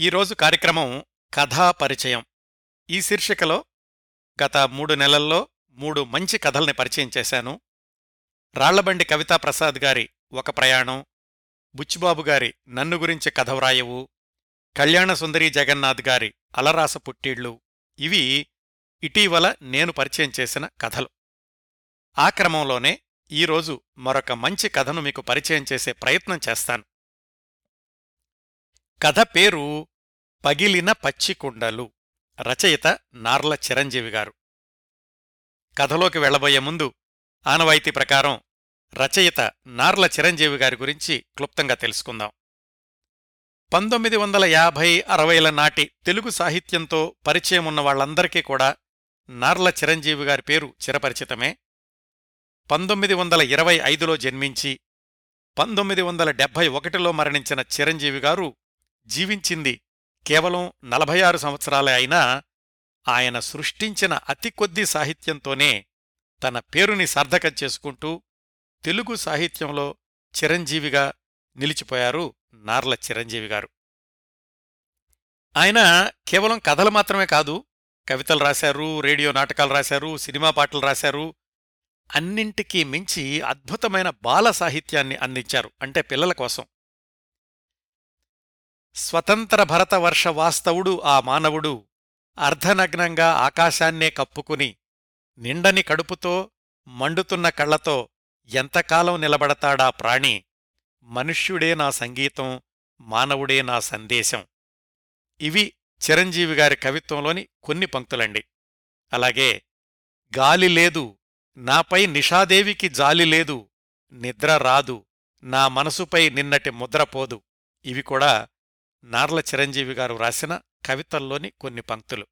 ఈరోజు కార్యక్రమం కథా పరిచయం. ఈ శీర్షికలో గత మూడు నెలల్లో మూడు మంచి కథల్ని పరిచయం చేశాను. రాళ్ళబండి కవితా ప్రసాద్ గారి ఒక ప్రయాణం బుచ్చిబాబు గారి నన్ను గురించి కథ వ్రాయవు కళ్యాణ సుందరి జగన్నాథ్ గారి అలరాస పుట్టిళ్ళు ఇవి ఇటీవల నేను పరిచయం చేసిన కథలు. ఆ క్రమంలోనే ఈరోజు మరొక మంచి కథను మీకు పరిచయం చేసే ప్రయత్నం చేస్తాను. కథ పేరు పగిలిన పచ్చికుండలు రచయిత నార్ల చిరంజీవి గారు. కథలోకి వెళ్ళబోయే ముందు ఆనవాయితీ ప్రకారం రచయిత నార్ల చిరంజీవి గారి గురించి క్లుప్తంగా తెలుసుకుందాం. పంతొమ్మిది వందల యాభై అరవైల నాటి తెలుగు సాహిత్యంతో పరిచయం ఉన్న వాళ్ళందరికీ కూడా నార్ల చిరంజీవి గారి పేరు చిరపరిచితమే. పంతొమ్మిది వందల ఇరవై ఐదులో జన్మించి పంతొమ్మిది వందల డెబ్భై ఒకటిలో మరణించిన చిరంజీవి గారు జీవించింది కేవలం నలభై ఆరు సంవత్సరాలే అయినా ఆయన సృష్టించిన అతి కొద్ది సాహిత్యంతోనే తన పేరుని సార్థకం చేసుకుంటూ తెలుగు సాహిత్యంలో చిరంజీవిగా నిలిచిపోయారు నార్ల చిరంజీవి గారు. ఆయన కేవలం కథలు మాత్రమే కాదు కవితలు రాశారు రేడియో నాటకాలు రాశారు సినిమా పాటలు రాశారు అన్నింటికీ మించి అద్భుతమైన బాల సాహిత్యాన్ని అందించారు అంటే పిల్లల కోసం. స్వతంత్ర భరతవర్ష వాస్తవుడు ఆ మానవుడు అర్ధనగ్నంగా ఆకాశాన్నే కప్పుకుని నిండని కడుపుతో మండుతున్న కళ్ళతో ఎంతకాలం నిలబడతాడా ప్రాణి? మనుష్యుడే నా సంగీతం మానవుడే నా సందేశం. ఇవి చిరంజీవి గారి కవిత్వంలోని కొన్ని పంక్తులండి. అలాగే గాలి లేదు నాపై నిషాదేవికి జాలి లేదు నిద్ర రాదు నా మనసుపై నిన్నటి ముద్రపోదు ఇవి కూడా నార్ల చిరంజీవి గారు రాసిన కవితల్లోని కొన్ని పంక్తులు.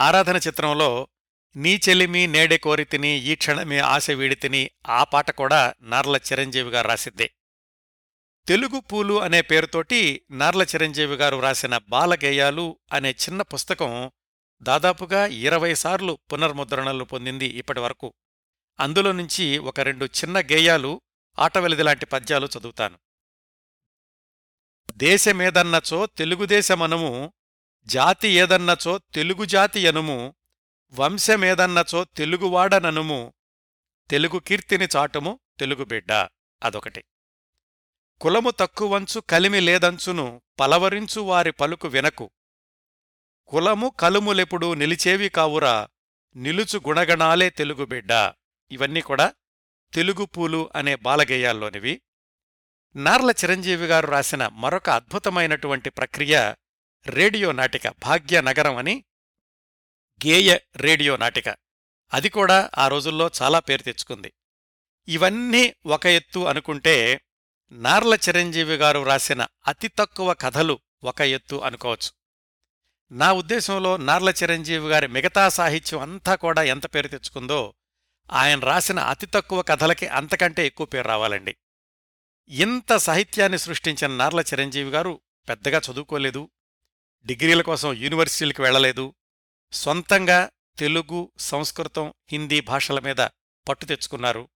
ఆరాధన చిత్రంలో నీ చెలిమి నేడే కోరితిని ఈ క్షణమే ఆశ వీడితిని ఆ పాట కూడా నార్ల చిరంజీవి గారు రాసిద్దే. తెలుగు పూలు అనే పేరుతోటి నార్ల చిరంజీవి గారు రాసిన బాలగేయాలు అనే చిన్న పుస్తకం దాదాపుగా ఇరవై సార్లు పునర్ముద్రణలు పొందింది ఇప్పటివరకు అందులో నుంచి ఒక రెండు చిన్న గేయాలు ఆటవెలిది లాంటి పద్యాలు చదువుతాను. దేశమేదన్నచో తెలుగుదేశమనుము జాతి ఏదన్నచో తెలుగు జాతి అనుము వంశమేదన్నచో తెలుగువాడననుము తెలుగు కీర్తిని చాటుము తెలుగుబిడ్డ అదొకటి. కులము తక్కువంచు కలిమి లేదంచును పలవరించు వారి పలుకు వినకు. కులము కలుములెప్పుడు నిలిచేవి కావురా నిలుచు గుణగణాలే తెలుగుబిడ్డ ఇవన్నీ కూడా తెలుగు పూలు అనే బాలగేయాల్లోనివి. నార్ల చిరంజీవి గారు రాసిన మరొక అద్భుతమైనటువంటి ప్రక్రియ రేడియో నాటిక భాగ్యనగరం అని గేయ రేడియో నాటిక. అది కూడా ఆ రోజుల్లో చాలా పేరు తెచ్చుకుంది. ఇవన్నీ ఒక ఎత్తు అనుకుంటే నార్ల చిరంజీవి గారు రాసిన అతి తక్కువ కథలు ఒక ఎత్తు అనుకోవచ్చు. నా ఉద్దేశంలో నార్ల చిరంజీవి గారి మిగతా సాహిత్యం అంతా కూడా ఎంత పేరు తెచ్చుకుందో ఆయన రాసిన అతి తక్కువ కథలకి అంతకంటే ఎక్కువ పేరు రావాలండి. ఇంత సాహిత్యాన్ని సృష్టించిన నార్ల చిరంజీవి గారు పెద్దగా చదువుకోలేదు డిగ్రీల కోసం యూనివర్సిటీలకు వెళ్ళలేదు సొంతంగా తెలుగు సంస్కృతం హిందీ భాషల మీద పట్టు తెచ్చుకున్నారు.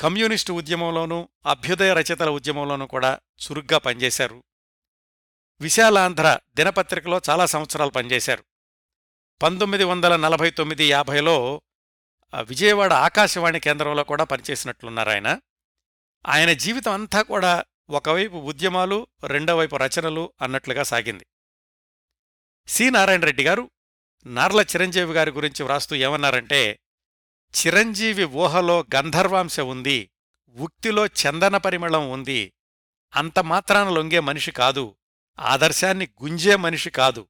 కమ్యూనిస్టు ఉద్యమంలోనూ అభ్యుదయ రచయితల ఉద్యమంలోనూ కూడా చురుగ్గా పనిచేశారు. విశాలాంధ్ర దినపత్రికలో చాలా సంవత్సరాలు పనిచేశారు. పంతొమ్మిది వందల నలభై తొమ్మిది యాభైలో విజయవాడ ఆకాశవాణి కేంద్రంలో కూడా పనిచేసినట్లున్నారు ఆయన. ఆయన జీవితం అంతా కూడా ఒకవైపు ఉద్యమాలు రెండోవైపు రచనలు అన్నట్లుగా సాగింది. సి. నారాయణరెడ్డి గారు నార్ల చిరంజీవి గారి గురించి వ్రాస్తూ ఏమన్నారంటే చిరంజీవి ఊహలో గంధర్వాంశ ఉంది ఉక్తిలో చందన పరిమళం ఉంది అంత మాత్రాన లొంగే మనిషి కాదు ఆదర్శాన్ని గుంజే మనిషి కాదు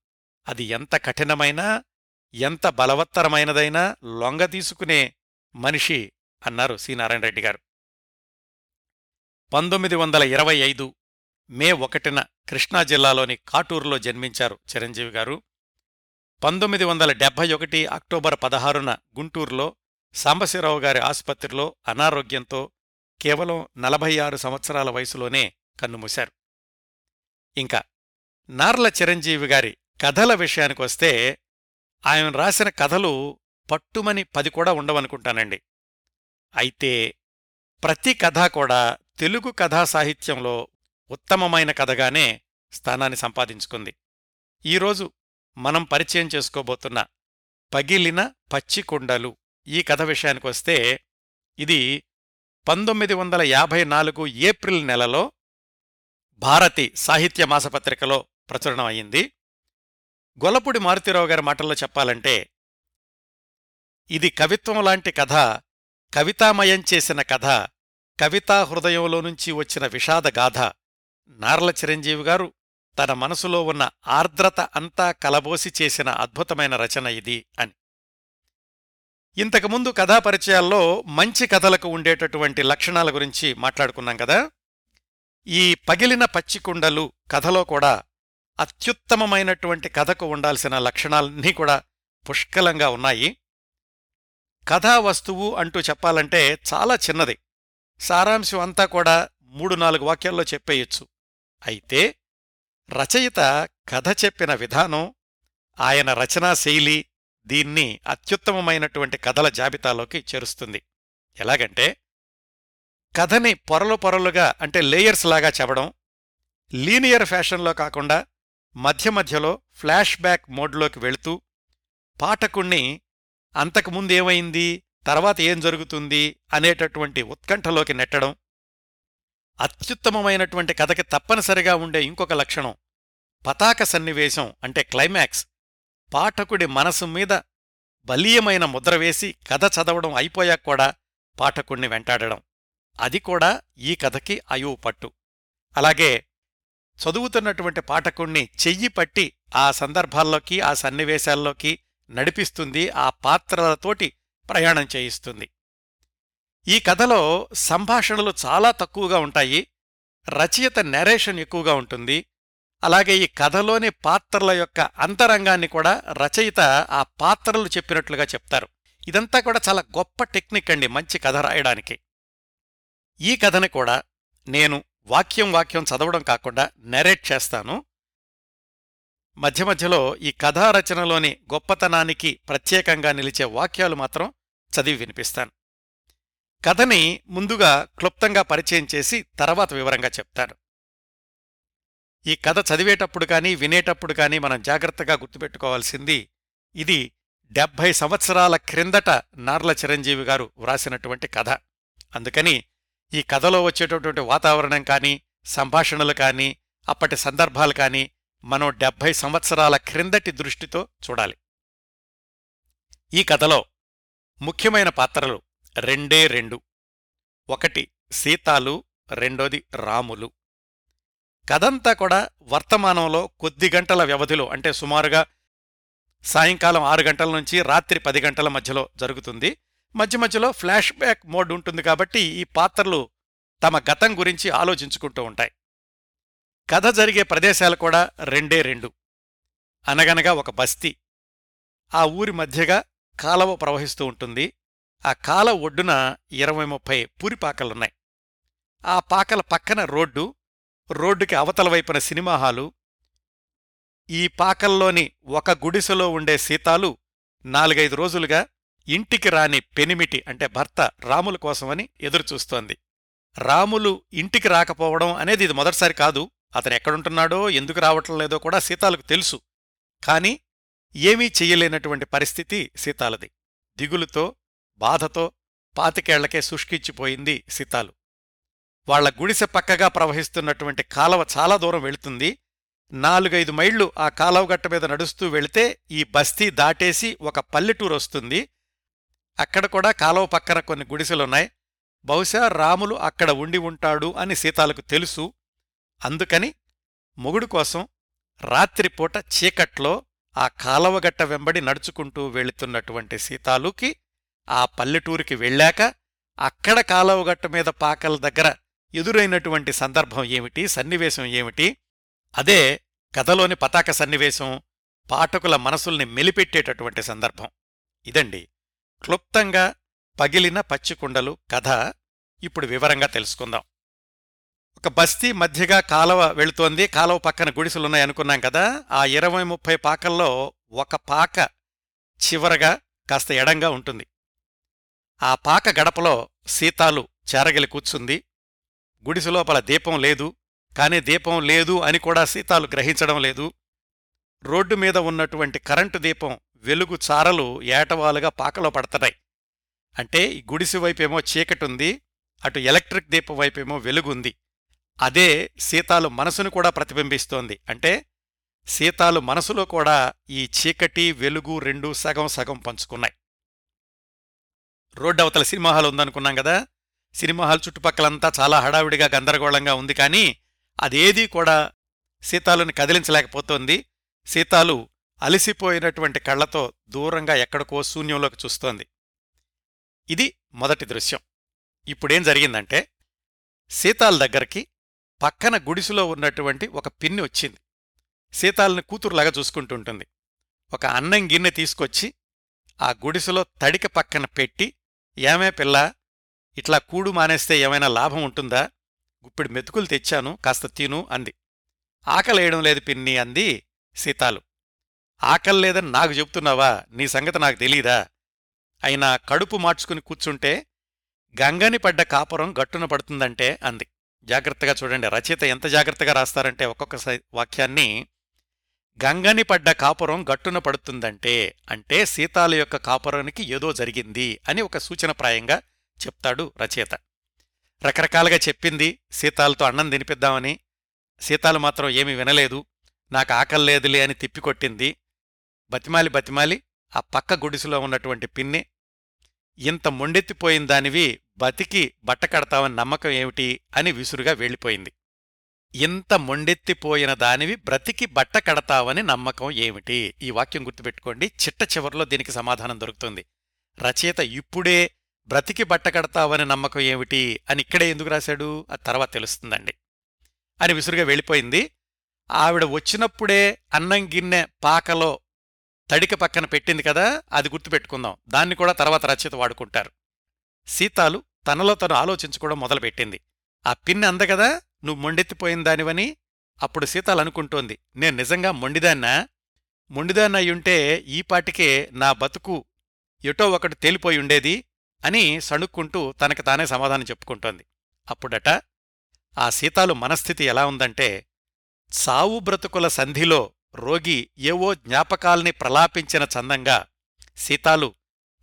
అది ఎంత కఠినమైనా ఎంత బలవత్తరమైనదైనా లొంగ తీసుకునే మనిషి అన్నారు సి. నారాయణరెడ్డి గారు. పంతొమ్మిది వందల ఇరవై ఐదు మే ఒకటిన కృష్ణా జిల్లాలోని కాటూరులో జన్మించారు చిరంజీవి గారు. పంతొమ్మిది వందల డెబ్బై ఒకటి అక్టోబర్ పదహారున గుంటూరులో సాంబశివరావు గారి ఆసుపత్రిలో అనారోగ్యంతో కేవలం నలభై ఆరు సంవత్సరాల వయసులోనే కన్నుమూశారు. ఇంకా నార్ల చిరంజీవి గారి కథల విషయానికొస్తే ఆయన రాసిన కథలు పట్టుమని పది కూడా ఉండవనుకుంటానండి. అయితే ప్రతి కథ కూడా తెలుగు కథా సాహిత్యంలో ఉత్తమమైన కథగానే స్థానాన్ని సంపాదించుకుంది. ఈరోజు మనం పరిచయం చేసుకోబోతున్న పగిలిన పచ్చికుండలు ఈ కథ విషయానికొస్తే ఇది పంతొమ్మిది వందల యాభై నాలుగు ఏప్రిల్ నెలలో భారతి సాహిత్య మాసపత్రికలో ప్రచురణమైంది గొలపుడి మారుతిరావు గారి మాటల్లో చెప్పాలంటే ఇది కవిత్వం లాంటి కథ కవితామయం చేసిన కథ కవితా హృదయంలో నుంచి వచ్చిన విషాద గాథ. నార్ల చిరంజీవి గారు తన మనసులో ఉన్న ఆర్ద్రత అంతా కలబోసి చేసిన అద్భుతమైన రచన ఇది అని. ఇంతకుముందు కథాపరిచయాల్లో మంచి కథలకు ఉండేటటువంటి లక్షణాల గురించి మాట్లాడుకున్నాం కదా? ఈ పగిలిన పచ్చికుండలు కథలో కూడా అత్యుత్తమమైనటువంటి కథకు ఉండాల్సిన లక్షణాలన్నీ కూడా పుష్కలంగా ఉన్నాయి. కథా వస్తువు అంటూ చెప్పాలంటే చాలా చిన్నది. సారాంశం అంతా కూడా మూడు నాలుగు వాక్యాల్లో చెప్పేయొచ్చు. అయితే రచయిత కథ చెప్పిన విధానం ఆయన రచనా శైలి దీన్ని అత్యుత్తమమైనటువంటి కథల జాబితాలోకి చేరుస్తుంది. ఎలాగంటే కథని పొరలు పొరలుగా అంటే లేయర్స్ లాగా చెప్పడం లీనియర్ ఫ్యాషన్లో కాకుండా మధ్య మధ్యలో ఫ్లాష్ బ్యాక్ మోడ్లోకి వెళుతూ పాఠకుణ్ణి అంతకుముందేమైంది తర్వాత ఏం జరుగుతుంది అనేటటువంటి ఉత్కంఠలోకి నెట్టడం అత్యుత్తమమైనటువంటి కథకి తప్పనిసరిగా ఉండే ఇంకొక లక్షణం పతాక సన్నివేశం అంటే క్లైమాక్స్ పాఠకుడి మనసు మీద బలీయమైన ముద్ర వేసి కథ చదవడం అయిపోయాక కూడా పాఠకుణ్ణి వెంటాడడం. అది కూడా ఈ కథకి అయువు పట్టు. అలాగే చదువుతున్నటువంటి పాఠకుణ్ణి చెయ్యి పట్టి ఆ సందర్భాల్లోకి ఆ సన్నివేశాల్లోకి నడిపిస్తుంది ఆ పాత్రలతోటి ప్రయాణం చేయిస్తుంది. ఈ కథలో సంభాషణలు చాలా తక్కువగా ఉంటాయి. రచయిత నెరేషన్ ఎక్కువగా ఉంటుంది. అలాగే ఈ కథలోని పాత్రల యొక్క అంతరంగాన్ని కూడా రచయిత ఆ పాత్రలు చెప్పినట్లుగా చెప్తారు. ఇదంతా కూడా చాలా గొప్ప టెక్నిక్ అండి మంచి కథ రాయడానికి. ఈ కథని కూడా నేను వాక్యం వాక్యం చదవడం కాకుండా నెరేట్ చేస్తాను. మధ్య మధ్యలో ఈ కథా రచనలోని గొప్పతనానికి ప్రత్యేకంగా నిలిచే వాక్యాలు మాత్రం చదివి వినిపిస్తాను. కథని ముందుగా క్లుప్తంగా పరిచయం చేసి తర్వాత వివరంగా చెప్తాను. ఈ కథ చదివేటప్పుడు కానీ వినేటప్పుడు కానీ మనం జాగ్రత్తగా గుర్తుపెట్టుకోవాల్సింది ఇది డెబ్భై సంవత్సరాల క్రిందట నార్ల చిరంజీవి గారు వ్రాసినటువంటి కథ. అందుకని ఈ కథలో వచ్చేటటువంటి వాతావరణం కానీ సంభాషణలు కానీ అప్పటి సందర్భాలు కానీ మనం డెబ్భై సంవత్సరాల క్రిందటి దృష్టితో చూడాలి. ఈ కథలో ముఖ్యమైన పాత్రలు రెండే రెండు. ఒకటి సీతాలు రెండోది రాములు. కథంతా కూడా వర్తమానంలో కొద్ది గంటల వ్యవధిలో అంటే సుమారుగా సాయంకాలం ఆరు గంటల నుంచి రాత్రి పది గంటల మధ్యలో జరుగుతుంది. మధ్య మధ్యలో ఫ్లాష్ బ్యాక్ మోడ్ ఉంటుంది కాబట్టి ఈ పాత్రలు తమ గతం గురించి ఆలోచించుకుంటూ ఉంటాయి. కథ జరిగే ప్రదేశాలు కూడా రెండే రెండు. అనగనగా ఒక బస్తీ. ఆ ఊరి మధ్యగా కాలవ ప్రవహిస్తూ ఉంటుంది. ఆ కాల ఒడ్డున ఇరవై ముప్పై పూరిపాకలున్నాయి ఆ పాకల పక్కన రోడ్డు రోడ్డుకి అవతల వైపున సినిమా హాలు ఈ పాకల్లోని ఒక గుడిసెలో ఉండే సీతాలు నాలుగైదు రోజులుగా ఇంటికి రాని పెనిమిటి అంటే భర్త రాముల కోసమని ఎదురుచూస్తోంది. రాములు ఇంటికి రాకపోవడం అనేది ఇది మొదటిసారి కాదు. అతను ఎక్కడుంటున్నాడో ఎందుకు రావటం లేదో కూడా సీతాలకు తెలుసు. కాని ఏమీ చెయ్యలేనటువంటి పరిస్థితి సీతాలది దిగులుతో బాధతో పాతికేళ్ళకే శుష్కిచ్చిపోయింది సీతాలు వాళ్ళ గుడిసె పక్కగా ప్రవహిస్తున్నటువంటి కాలవ చాలా దూరం వెళుతుంది. నాలుగైదు మైళ్ళు ఆ కాలవగట్ట మీద నడుస్తూ వెళితే ఈ బస్తీ దాటేసి ఒక పల్లెటూరు వస్తుంది. అక్కడ కూడా కాలువ పక్కన కొన్ని గుడిసెలున్నాయి. బహుశా రాములు అక్కడ ఉండి ఉంటాడు అని సీతాలకు తెలుసు. అందుకని మొగుడు కోసం రాత్రిపూట చీకట్లో ఆ కాలవగట్ట వెంబడి నడుచుకుంటూ వెళుతున్నటువంటి సీతాలుకి ఆ పల్లెటూరికి వెళ్ళాక అక్కడ కాలవగట్ట మీద పాకల దగ్గర ఎదురైనటువంటి సందర్భం ఏమిటి సన్నివేశం ఏమిటి? అదే కథలోని పతాక సన్నివేశం పాఠకుల మనసుల్ని మెలిపెట్టేటటువంటి సందర్భం. ఇదండి. క్లుప్తంగా పగిలిన పచ్చికుండలు కథ. ఇప్పుడు వివరంగా తెలుసుకుందాం. ఒక బస్తీ మధ్యగా కాలవ వెళుతోంది. కాలవ పక్కన గుడిసెలు ఉన్నాయనుకున్నాం కదా. ఆ ఇరవై ముప్పై పాకల్లో ఒక పాక చివరగా కాస్త ఎడంగా ఉంటుంది. ఆ పాక గడపలో సీతాలు చేరగలి కూర్చుంది. గుడిసె లోపల దీపం లేదు. కానీ దీపం లేదు అని కూడా సీతాలు గ్రహించడం లేదు. రోడ్డు మీద ఉన్నటువంటి కరెంటు దీపం వెలుగు చారలు ఏటవాలుగా పాకలో పడతాయి అంటే ఈ గుడిసె వైపేమో చీకటుంది అటు ఎలక్ట్రిక్ దీపం వైపేమో వెలుగుంది అదే సీతాలు మనసును కూడా ప్రతిబింబిస్తోంది. అంటే సీతాలు మనసులో కూడా ఈ చీకటి వెలుగు రెండూ సగం సగం పంచుకున్నాయి. రోడ్డు అవతల సినిమా హాల్ ఉందనుకున్నాం కదా? సినిమా హాల్ చుట్టుపక్కలంతా చాలా హడావిడిగా గందరగోళంగా ఉంది కానీ అదేదీ కూడా సీతాలుని కదిలించలేకపోతోంది. సీతాలు అలసిపోయినటువంటి కళ్ళతో దూరంగా ఎక్కడికో శూన్యంలోకి చూస్తోంది. ఇది మొదటి దృశ్యం. ఇప్పుడేం జరిగిందంటే సీతాల దగ్గరికి పక్కన గుడిసెలో ఉన్నటువంటి ఒక పిన్ని వచ్చింది. సీతాలని కూతురులాగా చూసుకుంటుంటుంది. ఒక అన్నం గిన్నె తీసుకొచ్చి ఆ గుడిసెలో తడిక పక్కన పెట్టి ఏమే పిల్ల ఇట్లా కూడు మానేస్తే ఏమైనా లాభం ఉంటుందా? గుప్పిడి మెతుకులు తెచ్చాను కాస్త తిను అంది. ఆకలేయడం లేదు పిన్ని అంది సీతాలు. ఆకలి లేదని నాకు చెబుతున్నావా నీ సంగతి నాకు తెలీదా? అయినా కడుపు మార్చుకుని కూర్చుంటే గంగని పడ్డ కాపురం గట్టున పడుతుందంటే అంది. జాగ్రత్తగా చూడండి. రచయిత ఎంత జాగ్రత్తగా రాస్తారంటే ఒక్కొక్క వాక్యాన్ని గంగని పడ్డ కాపురం గట్టున పడుతుందంటే అంటే సీతాల యొక్క కాపురానికి ఏదో జరిగింది అని ఒక సూచనప్రాయంగా చెప్తాడు రచయిత. రకరకాలుగా చెప్పింది సీతాలతో అన్నం తినిపిద్దామని సీతాలు మాత్రం ఏమీ వినలేదు నాకు ఆకల్లేదులే అని తిప్పికొట్టింది. బతిమాలి బతిమాలి ఆ పక్క గుడిసెలో ఉన్నటువంటి పిన్ని ఇంత మొండెత్తిపోయిన దానివి బతికి బట్ట కడతావని నమ్మకం ఏమిటి అని విసురుగా వెళ్ళిపోయింది. ఇంత మొండెత్తిపోయిన దానివి బ్రతికి బట్ట కడతావని నమ్మకం ఏమిటి? ఈ వాక్యం గుర్తుపెట్టుకోండి. చిట్ట చివరిలో దీనికి సమాధానం దొరుకుతుంది. రచయిత ఇప్పుడే బ్రతికి బట్ట కడతావని నమ్మకం ఏమిటి అని ఇక్కడే ఎందుకు రాశాడు? ఆ తర్వాత తెలుస్తుందండి. అని విసురుగా వెళ్ళిపోయింది. ఆవిడ వచ్చినప్పుడే అన్నం గిన్నె పాకలో తడిక పక్కన పెట్టింది కదా అది గుర్తుపెట్టుకుందాం. దాన్ని కూడా తర్వాత రచయిత వాడుకుంటారు. సీతాలు తనలో తను ఆలోచించుకోవడం మొదలుపెట్టింది. ఆ పిన్ అందగదా నువ్వు మొండెత్తిపోయిన దానివని? అప్పుడు సీతాలనుకుంటోంది నేను నిజంగా మొండిదాన్నా? మొండిదాన్నయ్యుంటే ఈపాటికే నా బతుకు ఎటో ఒకటి తేలిపోయి ఉండేది అని సణుక్కుంటూ తనకు తానే సమాధానం చెప్పుకుంటోంది. అప్పుడట ఆ సీతాలు మనస్థితి ఎలా ఉందంటే సావు బ్రతుకుల సంధిలో రోగి ఏవో జ్ఞాపకాల్ని ప్రలాపించిన చందంగా సీతాలు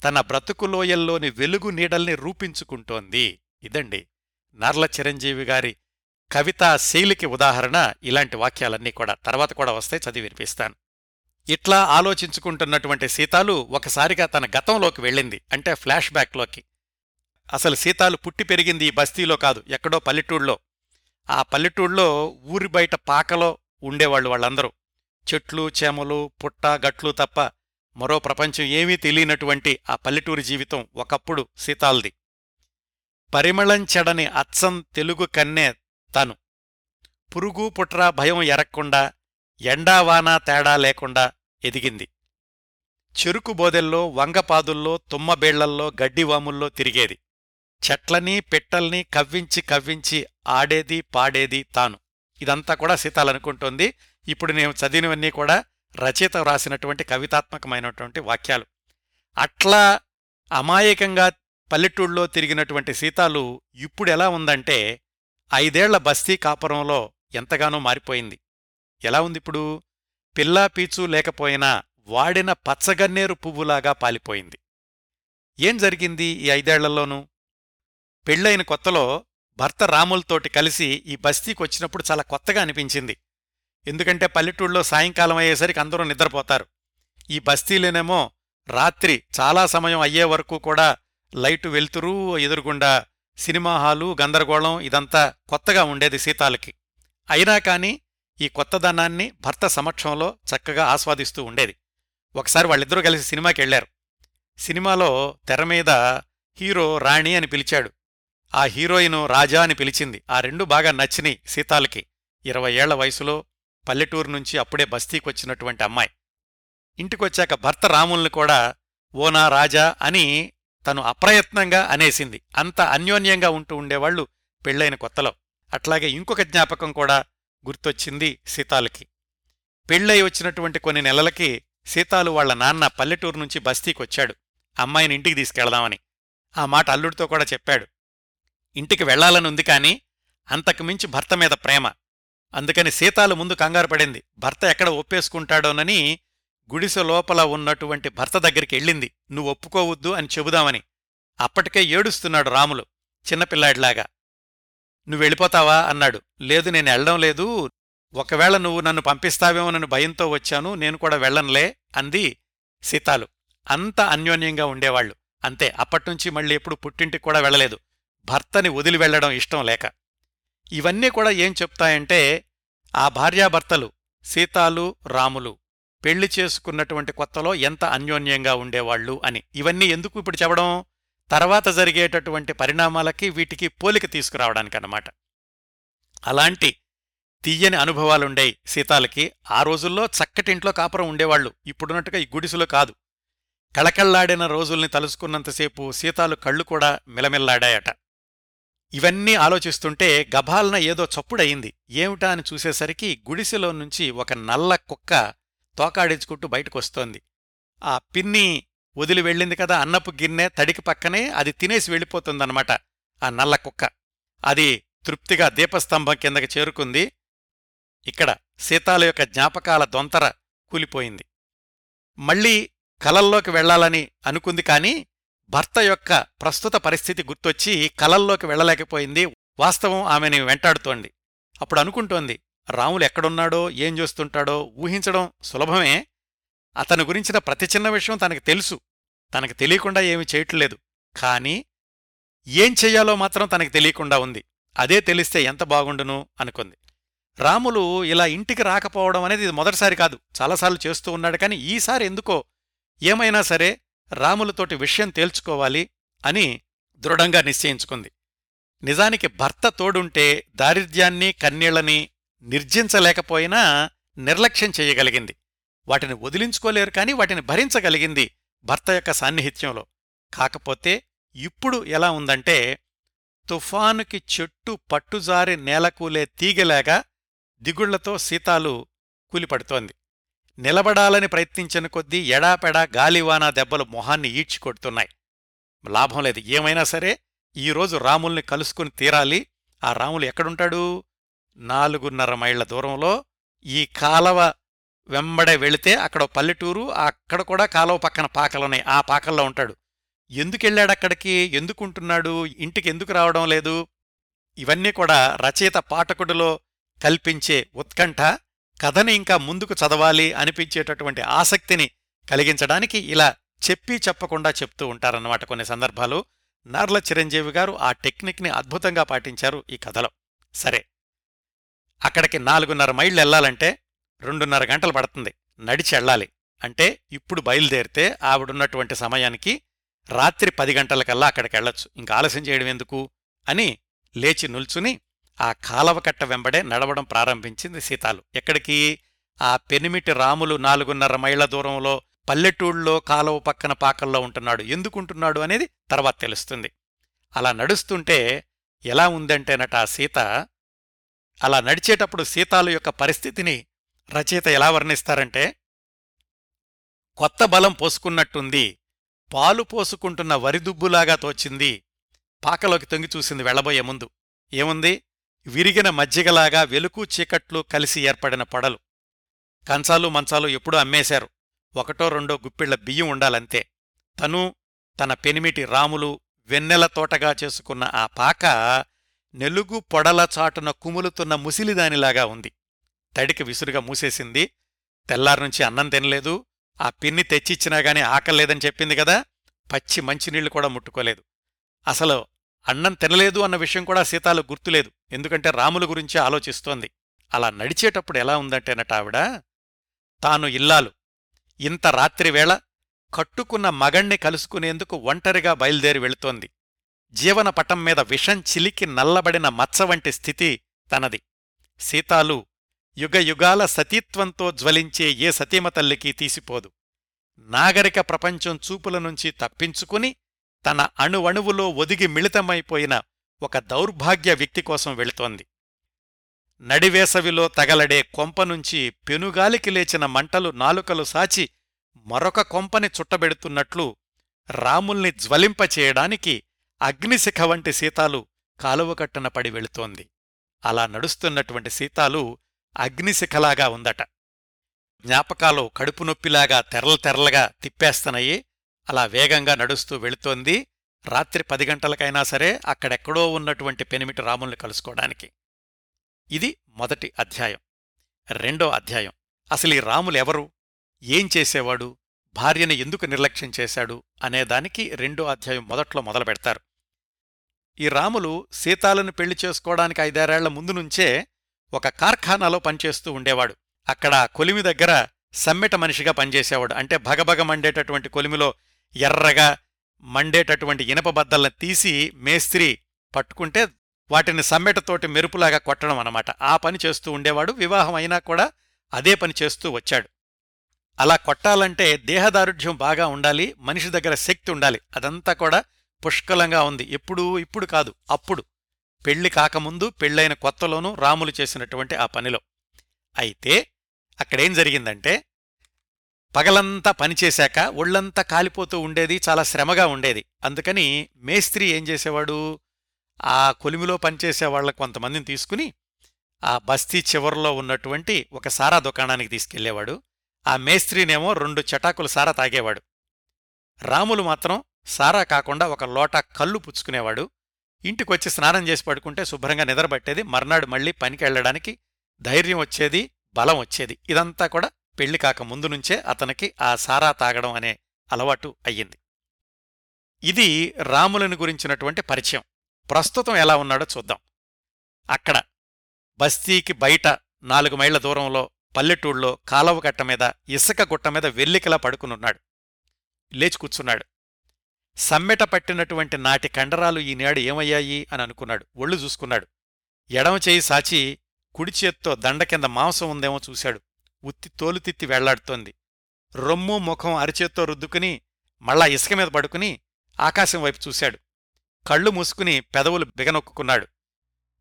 తన బ్రతుకులోయల్లోని వెలుగు నీడల్ని రూపించుకుంటోంది. ఇదండి నర్ల చిరంజీవి గారి కవితా శైలికి ఉదాహరణ. ఇలాంటి వాక్యాలన్నీ కూడా తర్వాత కూడా వస్తే చదివి వినిపిస్తాను. ఇట్లా ఆలోచించుకుంటున్నటువంటి సీతాలు ఒకసారిగా తన గతంలోకి వెళ్ళింది అంటే ఫ్లాష్ బ్యాక్లోకి. అసలు సీతాలు పుట్టి పెరిగింది ఈ బస్తీలో కాదు ఎక్కడో పల్లెటూళ్ళలో ఆ పల్లెటూళ్ళలో ఊరి బయట పాకలో ఉండేవాళ్ళు వాళ్ళందరూ. చెట్లు చేమలు పుట్ట గట్లు తప్ప మరో ప్రపంచం ఏమీ తెలియనటువంటి ఆ పల్లెటూరి జీవితం ఒకప్పుడు సీతాల్ది. పరిమళంచెడని అచ్చం తెలుగు కన్నే తను. పురుగు పుట్రా భయం ఎరక్కుండా ఎండావానా తేడా లేకుండా ఎదిగింది. చెరుకు బోదెల్లో వంగపాదుల్లో తుమ్మబేళ్ళల్లో గడ్డివాముల్లో తిరిగేది. చెట్లని పెట్టల్ని కవ్వించి కవ్వించి ఆడేది పాడేది తాను. ఇదంతా కూడా సీతాలనుకుంటోంది. ఇప్పుడు నేను చదివినవన్నీ కూడా రచయిత వ్రాసినటువంటి కవితాత్మకమైనటువంటి వాక్యాలు. అట్లా అమాయకంగా పల్లెటూళ్ళలో తిరిగినటువంటి సీతాలు ఇప్పుడెలా ఉందంటే ఐదేళ్ళ బస్తీ కాపురంలో ఎంతగానో మారిపోయింది. ఎలా ఉందిప్పుడు పిల్లా పీచు లేకపోయినా వాడిన పచ్చగన్నేరు పువ్వులాగా పాలిపోయింది. ఏం జరిగింది ఈ ఐదేళ్ళలోనూ? పెళ్ళైన కొత్తలో భర్త రాములతోటి కలిసి ఈ బస్తీకి వచ్చినప్పుడు చాలా కొత్తగా అనిపించింది. ఎందుకంటే పల్లెటూళ్ళలో సాయంకాలం అయ్యేసరికి అందరూ నిద్రపోతారు. ఈ బస్తీలోనేమో రాత్రి చాలా సమయం అయ్యే వరకు కూడా లైటు వెలుతురూ ఎదురుగుండా సినిమా హాలు గందరగోళం ఇదంతా కొత్తగా ఉండేది సీతాలకి అయినా కాని ఈ కొత్తదనాన్ని భర్త సమక్షంలో చక్కగా ఆస్వాదిస్తూ ఉండేది. ఒకసారి వాళ్ళిద్దరూ కలిసి సినిమాకి వెళ్ళారు సినిమాలో తెర మీద హీరో రాణి అని పిలిచాడు. ఆ హీరోయిన్ రాజా అని పిలిచింది. ఆ రెండు బాగా నచ్చినాయి సీతాలకి ఇరవై ఏళ్ళ వయసులో పల్లెటూరు నుంచి అప్పుడే బస్తీకొచ్చినటువంటి అమ్మాయి. ఇంటికొచ్చాక భర్త రాముల్ని కూడా ఓనా రాజా అని తను అప్రయత్నంగా అనేసింది. అంత అన్యోన్యంగా ఉంటూ ఉండేవాళ్ళు పెళ్ళైన కొత్తలో. అట్లాగే ఇంకొక జ్ఞాపకం కూడా గుర్తొచ్చింది సీతాలకి. పెళ్ళై వచ్చినటువంటి కొన్ని నెలలకి సీతాలు వాళ్ళ నాన్న పల్లెటూరు నుంచి బస్తీకొచ్చాడు. అమ్మాయిని ఇంటికి తీసుకెళదామని. ఆ మాట అల్లుడితో కూడా చెప్పాడు. ఇంటికి వెళ్ళాలని ఉంది కాని అంతకుమించి భర్త మీద ప్రేమ. అందుకని సీతాలు ముందు కంగారు పడింది. భర్త ఎక్కడ ఒప్పేసుకుంటాడోనని గుడిసె లోపల ఉన్నటువంటి భర్త దగ్గరికి వెళ్ళింది. నువ్వు ఒప్పుకోవద్దు అని చెబుదామని. అప్పటికే ఏడుస్తున్నాడు రాములు చిన్నపిల్లాడిలాగా నువ్వు వెళ్ళిపోతావా? అన్నాడు. లేదు నేను వెళ్ళడం లేదు. ఒకవేళ నువ్వు నన్ను పంపిస్తావేమోనని భయంతో వచ్చాను నేను కూడా వెళ్ళనులే అంది సీతాలు. అంత అన్యోన్యంగా ఉండేవాళ్ళు అంతే అప్పట్నుంచి మళ్ళీ ఎప్పుడు పుట్టింటికి కూడా వెళ్ళలేదు. భర్తని వదిలి వెళ్ళడం ఇష్టం లేక. ఇవన్నీ కూడా ఏం చెప్తాయంటే ఆ భార్యాభర్తలు సీతాలు రాములు పెళ్ళి చేసుకున్నటువంటి కొత్తలో ఎంత అన్యోన్యంగా ఉండేవాళ్ళు అని. ఇవన్నీ ఎందుకు ఇప్పుడు చెప్పడం? తర్వాత జరిగేటటువంటి పరిణామాలకి వీటికి పోలిక తీసుకురావడానికన్నమాట. అలాంటి తీయని అనుభవాలుండేయి సీతాలకి. ఆ రోజుల్లో చక్కటింట్లో కాపురం ఉండేవాళ్ళు ఇప్పుడున్నట్టుగా ఈ గుడిసెలో కాదు. కళకళ్ళాడిన రోజుల్ని తలుసుకున్నంతసేపు సీతాలు కళ్ళు కూడా మిలమిల్లాడాయట. ఇవన్నీ ఆలోచిస్తుంటే గభాలన ఏదో చప్పుడయింది. ఏమిటా అని చూసేసరికి గుడిసెలో నుంచి ఒక నల్ల కుక్క తోకాడించుకుంటూ బయటకొస్తోంది. ఆ పిన్ని వదిలి వెళ్ళింది కదా అన్నపు గిన్నె తడికి పక్కనే అది తినేసి వెళ్ళిపోతుందన్నమాట ఆ నల్ల కుక్క. అది తృప్తిగా దీపస్తంభం కిందకి చేరుకుంది. ఇక్కడ సీతాల యొక్క జ్ఞాపకాల దొంతర కూలిపోయింది. మళ్ళీ కలల్లోకి వెళ్ళాలని అనుకుంది కాని భర్త యొక్క ప్రస్తుత పరిస్థితి గుర్తొచ్చి కలల్లోకి వెళ్ళలేకపోయింది. వాస్తవం ఆమెని వెంటాడుతోంది. అప్పుడు అనుకుంటోంది రాములు ఎక్కడున్నాడో ఏం చేస్తుంటాడో ఊహించడం సులభమే. అతని గురించిన ప్రతి చిన్న విషయం తనకి తెలుసు. తనకి తెలియకుండా ఏమీ చేయట్లేదు. కాని ఏం చెయ్యాలో మాత్రం తనకి తెలియకుండా ఉంది. అదే తెలిస్తే ఎంత బాగుండును? అనుకుంది. రాములు ఇలా ఇంటికి రాకపోవడం అనేది ఇది మొదటిసారి కాదు. చాలాసార్లు చేస్తూ ఉన్నాడు. కానీ ఈసారి ఎందుకో? ఏమైనా సరే రాములతోటి విషయం తేల్చుకోవాలి అని దృఢంగా నిశ్చయించుకుంది. నిజానికి భర్త తోడుంటే దారిద్ర్యాన్ని కన్నీళ్ళని నిర్జించలేకపోయినా నిర్లక్ష్యం చెయ్యగలిగింది వాటిని వదిలించుకోలేరు కాని వాటిని భరించగలిగింది భర్త యొక్క సాన్నిహిత్యంలో. కాకపోతే ఇప్పుడు ఎలా ఉందంటే తుఫానుకి చెట్టు పట్టుజారి నేలకూలే తీగలాగా దిగుళ్ళతో సీతాలు కూలిపడుతోంది. నిలబడాలని ప్రయత్నించిన కొద్దీ ఎడాపెడా గాలివాన దెబ్బలు మొహాన్ని ఈడ్చికొడుతున్నాయి లాభం లేదు. ఏమైనా సరే ఈరోజు రాముల్ని కలుసుకుని తీరాలి. ఆ రాములు ఎక్కడుంటాడు? నాలుగున్నర మైళ్ళ దూరంలో ఈ కాలవ వెంబడే వెళితే అక్కడ పల్లెటూరు అక్కడ కూడా కాలువ పక్కన పాకలున్నాయి. ఆ పాకల్లో ఉంటాడు. ఎందుకెళ్ళాడక్కడికి? ఎందుకుంటున్నాడు? ఇంటికి ఎందుకు రావడం లేదు? ఇవన్నీ కూడా రచయిత పాఠకుడిలో కల్పించే ఉత్కంఠ. కథని ఇంకా ముందుకు చదవాలి అనిపించేటటువంటి ఆసక్తిని కలిగించడానికి ఇలా చెప్పి చెప్పకుండా చెప్తూ ఉంటారన్నమాట కొన్ని సందర్భాలు. నార్ల చిరంజీవి గారు ఆ టెక్నిక్ని అద్భుతంగా పాటించారు ఈ కథలో. సరే. అక్కడికి నాలుగున్నర మైళ్ళు వెళ్ళాలంటే రెండున్నర గంటలు పడుతుంది. నడిచి వెళ్ళాలి. అంటే ఇప్పుడు బయలుదేరితే ఆవిడున్నటువంటి సమయానికి రాత్రి పది గంటలకల్లా అక్కడికి వెళ్ళొచ్చు. ఇంకా ఆలస్యం చేయడం ఎందుకు? అని లేచి నుల్చుని ఆ కాలవకట్ట వెంబడే నడవడం ప్రారంభించింది సీతాలు. ఎక్కడికి? ఆ పెనిమిటి రాములు నాలుగున్నర మైళ్ళ దూరంలో పల్లెటూళ్ళలో కాలువ పక్కన పాకల్లో ఉంటున్నాడు. ఎందుకుంటున్నాడు అనేది తర్వాత తెలుస్తుంది. అలా నడుస్తుంటే ఎలా ఉందంటేనట ఆ సీత అలా నడిచేటప్పుడు సీతాలు యొక్క పరిస్థితిని రచయిత ఎలా వర్ణిస్తారంటే కొత్త బలం పోసుకున్నట్టుంది పాలు పోసుకుంటున్న వరిదుబ్బులాగా తోచింది పాకలోకి తొంగి చూసింది వెళ్ళబోయే ముందు. ఏముంది? విరిగిన మజ్జిగలాగా వెలుకు చీకట్లు కలిసి ఏర్పడిన పడలు. కంచాలు మంచాలు ఎప్పుడూ అమ్మేశారు. ఒకటో రెండో గుప్పిళ్ళ బియ్యం ఉండాలంతే. తను తన పెనిమిటి రాములు వెన్నెల తోటగా చేసుకున్న ఆ పాక నెలుగు పొడల చాటున కుములుతున్న ముసిలిదానిలాగా ఉంది. తడికి విసురుగా మూసేసింది. తెల్లారునుంచి అన్నం తినలేదు. ఆ పిన్ని తెచ్చిచ్చినా గాని ఆకలేదని చెప్పింది కదా. పచ్చి మంచినీళ్ళు కూడా ముట్టుకోలేదు. అసలు అన్నం తినలేదు అన్న విషయం కూడా సీతాలు గుర్తులేదు. ఎందుకంటే రాముల గురించి ఆలోచిస్తోంది. అలా నడిచేటప్పుడు ఎలా ఉందంటేనట ఆవిడ తాను ఇల్లాలు ఇంత రాత్రివేళ కట్టుకున్న మగణ్ణి కలుసుకునేందుకు ఒంటరిగా బయలుదేరి వెళుతోంది. జీవన పటం మీద విషం చిలికి నల్లబడిన మచ్చ వంటి స్థితి తనది. సీతాలు యుగయుగాల సతీత్వంతో జ్వలించే ఏ సతీమతల్లికి తీసిపోదు. నాగరిక ప్రపంచం చూపుల నుంచి తప్పించుకుని తన అణువణువులో ఒదిగి మిళితమైపోయిన ఒక దౌర్భాగ్య వ్యక్తి కోసం వెళుతోంది. నడివేసవిలో తగలడే కొంపనుంచి పెనుగాలికి లేచిన మంటలు నాలుకలు సాచి మరొక కొంపని చుట్టబెడుతున్నట్లు రాముల్ని జ్వలింపచేయడానికి అగ్నిశిఖ వంటి సీతాలు కాలువకట్టున పడి వెళుతోంది. అలా నడుస్తున్నటువంటి సీతాలు అగ్నిశిఖలాగా ఉందట. జ్ఞాపకాలు కడుపు నొప్పిలాగా తెరలు తెరలుగా తిప్పేస్తున్నాయి అలా వేగంగా నడుస్తూ వెళుతోంది. రాత్రి పది గంటలకైనా సరే అక్కడెక్కడో ఉన్నటువంటి పెనిమిటి రాముల్ని కలుసుకోవడానికి. ఇది మొదటి అధ్యాయం. రెండో అధ్యాయం. అసలు ఈ రాములెవరు ఏం చేసేవాడు? భార్యని ఎందుకు నిర్లక్ష్యం చేశాడు? అనేదానికి రెండో అధ్యాయం మొదట్లో మొదలు పెడతారు. ఈ రాములు సీతాలను పెళ్ళి చేసుకోవడానికి ఐదారేళ్ళ ముందు నుంచే ఒక కార్ఖానాలో పనిచేస్తూ ఉండేవాడు. అక్కడ కొలిమి దగ్గర సమ్మెట మనిషిగా పనిచేసేవాడు. అంటే భగభగమండేటటువంటి కొలిమిలో ఎర్రగా మండేటటువంటి ఇనపబద్దల్ని తీసి మేస్త్రి పట్టుకుంటే వాటిని సమ్మెటతోటి మెరుపులాగా కొట్టడం అనమాట ఆ పని చేస్తూ ఉండేవాడు. వివాహం అయినా కూడా అదే పని చేస్తూ వచ్చాడు. అలా కొట్టాలంటే దేహదారుఢ్యం బాగా ఉండాలి. మనిషి దగ్గర శక్తి ఉండాలి. అదంతా కూడా పుష్కలంగా ఉంది. ఎప్పుడూ ఇప్పుడు కాదు అప్పుడు. పెళ్ళి కాకముందు పెళ్ళైన కొత్తలోనూ రాములు చేసినటువంటి ఆ పనిలో. అయితే అక్కడేం జరిగిందంటే పగలంతా పనిచేశాక ఒళ్ళంతా కాలిపోతూ ఉండేది చాలా శ్రమగా ఉండేది. అందుకని మేస్త్రి ఏం చేసేవాడు? ఆ కొలిమిలో పనిచేసే వాళ్ళ కొంతమందిని తీసుకుని ఆ బస్తీ చివరిలో ఉన్నటువంటి ఒక సారా దుకాణానికి తీసుకెళ్ళేవాడు ఆ మేస్త్రినేమో రెండు చటాకులు సారా తాగేవాడు. రాములు మాత్రం సారా కాకుండా ఒక లోటా కళ్ళు పుచ్చుకునేవాడు. ఇంటికొచ్చి స్నానం చేసి పడుకుంటే శుభ్రంగా నిద్రపట్టేది. మర్నాడు మళ్ళీ పనికి వెళ్ళడానికి ధైర్యం వచ్చేది బలం వచ్చేది. ఇదంతా కూడా పెళ్ళి కాక ముందు నుంచే అతనికి ఆ సారా తాగడం అనే అలవాటు అయ్యింది. ఇది రాములను గురించినటువంటి పరిచయం. ప్రస్తుతం ఎలా ఉన్నాడో చూద్దాం. అక్కడ బస్తీకి బయట నాలుగు మైళ్ళ దూరంలో పల్లెటూళ్ళలో కాలవ కట్ట మీద ఇసుక గుట్ట మీద వెల్లికలా పడుకునున్నాడు. లేచి కూర్చున్నాడు. సమ్మెట పట్టినటువంటి నాటి కండరాలు ఈనాడు ఏమయ్యాయి అని అనుకున్నాడు. ఒళ్ళు చూసుకున్నాడు. ఎడమ చేయి సాచి కుడి చేత్తో దండ కింద మాంసం ఉందేమో చూశాడు. ఉత్తి తోలుతిత్తి వెళ్ళాడుతోంది. రొమ్ము ముఖం అరిచేత్తో రుద్దుకుని మళ్ళా ఇసుక మీద పడుకుని ఆకాశం వైపు చూశాడు. కళ్ళు మూసుకుని పెదవులు బిగనొక్కున్నాడు.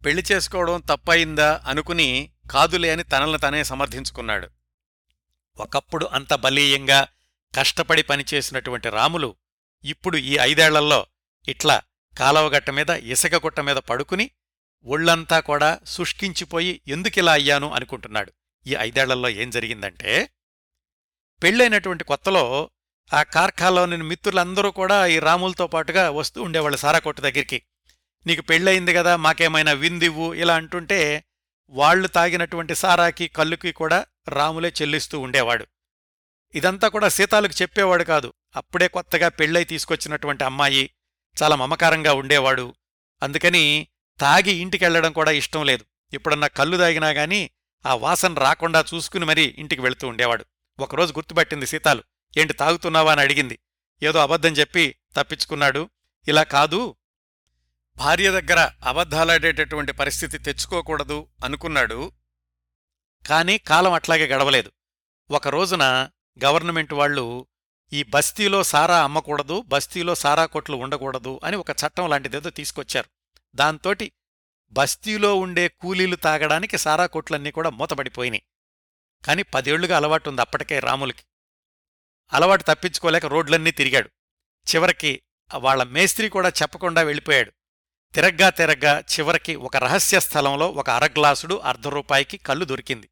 పెళ్ళి చేసుకోవడం తప్పయిందా అనుకుని కాదులే అని తనల్ని తనే సమర్థించుకున్నాడు. ఒకప్పుడు అంత బలీయంగా కష్టపడి పనిచేసినటువంటి రాములు ఇప్పుడు ఈ ఐదేళ్ళలో ఇట్లా కాలవగట్ట మీద ఇసుక గుట్ట మీద పడుకుని ఒళ్ళంతా కూడా శుష్కించిపోయి ఎందుకిలా అయ్యాను అనుకుంటున్నాడు. ఈ ఐదేళ్ళలో ఏం జరిగిందంటే పెళ్ళైనటువంటి కొత్తలో ఆ కార్ఖాలోని మిత్రులందరూ కూడా ఈ రాములతో పాటుగా వస్తూ ఉండేవాళ్ళు సారా కొట్టు దగ్గరికి. నీకు పెళ్ళయింది కదా మాకేమైనా విందివ్వు ఇలా అంటుంటే వాళ్ళు తాగినటువంటి సారాకి కళ్ళుకి కూడా రాములే చెల్లిస్తూ ఉండేవాడు. ఇదంతా కూడా సీతాలకు చెప్పేవాడు కాదు. అప్పుడే కొత్తగా పెళ్ళై తీసుకొచ్చినటువంటి అమ్మాయి చాలా మమకారంగా ఉండేవాడు. అందుకని తాగి ఇంటికెళ్ళడం కూడా ఇష్టం లేదు. ఎప్పుడన్నా కళ్ళు తాగినా గాని ఆ వాసన రాకుండా చూసుకుని మరీ ఇంటికి వెళుతూ ఉండేవాడు. ఒకరోజు గుర్తుపట్టింది సీతాలు. ఏంటి తాగుతున్నావా అని అడిగింది. ఏదో అబద్ధం చెప్పి తప్పించుకున్నాడు. ఇలా కాదు. భార్య దగ్గర అబద్ధాలాడేటటువంటి పరిస్థితి తెచ్చుకోకూడదు అనుకున్నాడు. కాని కాలం అట్లాగే గడవలేదు. ఒక రోజున గవర్నమెంట్ వాళ్ళు ఈ బస్తీలో సారా అమ్మకూడదు బస్తీలో సారా కొట్లు ఉండకూడదు అని ఒక చట్టం లాంటిదేదో తీసుకొచ్చారు. దాంతోటి బస్తీలో ఉండే కూలీలు తాగడానికి సారా కొట్లన్నీ కూడా మూతపడిపోయినాయి కాని పదేళ్ళుగా అలవాటు ఉంది అప్పటికే రాములకి. అలవాటు తప్పించుకోలేక రోడ్లన్నీ తిరిగాడు. చివరికి వాళ్ళ మేస్త్రి కూడా చెప్పకుండా వెళ్ళిపోయాడు. తిరగ్గా తిరగ్గా చివరికి ఒక రహస్య స్థలంలో ఒక అరగ్లాసుడు అర్ధ రూపాయికి కళ్ళు దొరికింది.